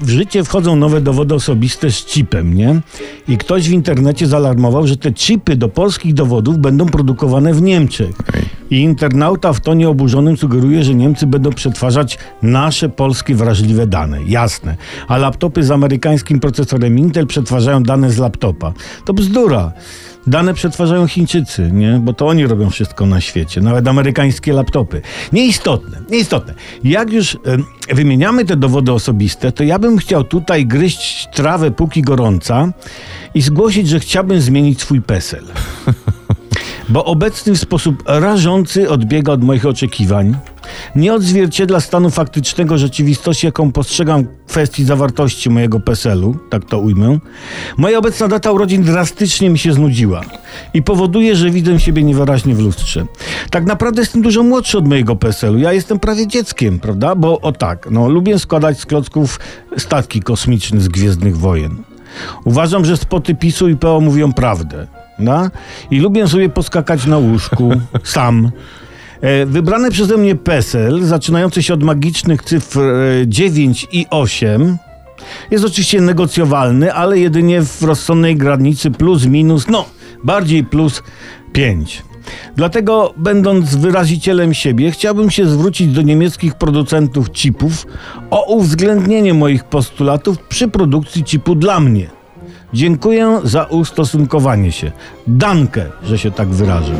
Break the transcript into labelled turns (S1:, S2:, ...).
S1: w życie wchodzą nowe dowody osobiste z chipem, nie? I ktoś w internecie zaalarmował, że te chipy do polskich dowodów będą produkowane w Niemczech. I internauta w tonie oburzonym sugeruje, że Niemcy będą przetwarzać nasze polskie wrażliwe dane. Jasne. A laptopy z amerykańskim procesorem Intel przetwarzają dane z laptopa. To bzdura. Dane przetwarzają Chińczycy, nie? Bo to oni robią wszystko na świecie, nawet amerykańskie laptopy. Nieistotne, nieistotne. Jak już em, wymieniamy te dowody osobiste, to ja bym chciał tutaj gryźć trawę póki gorąca i zgłosić, że chciałbym zmienić swój PESEL. Bo obecny w sposób rażący odbiega od moich oczekiwań. Nie odzwierciedla stanu faktycznego rzeczywistości, jaką postrzegam w kwestii zawartości mojego PESEL-u, tak to ujmę. Moja obecna data urodzin drastycznie mi się znudziła i powoduje, że widzę siebie niewyraźnie w lustrze. Tak naprawdę jestem dużo młodszy od mojego PESEL-u. Ja jestem prawie dzieckiem, prawda? Bo o tak, no lubię składać z klocków statki kosmiczne z Gwiezdnych Wojen. Uważam, że spoty PiSu i PO mówią prawdę. I lubię sobie poskakać na łóżku sam. E, Wybrany przeze mnie PESEL, zaczynający się od magicznych cyfr e, 9 i 8, jest oczywiście negocjowalny, ale jedynie w rozsądnej granicy plus minus, no bardziej plus 5. Dlatego, będąc wyrazicielem siebie, chciałbym się zwrócić do niemieckich producentów chipów o uwzględnienie moich postulatów przy produkcji chipu dla mnie. Dziękuję za ustosunkowanie się. Dankę, że się tak wyrażę.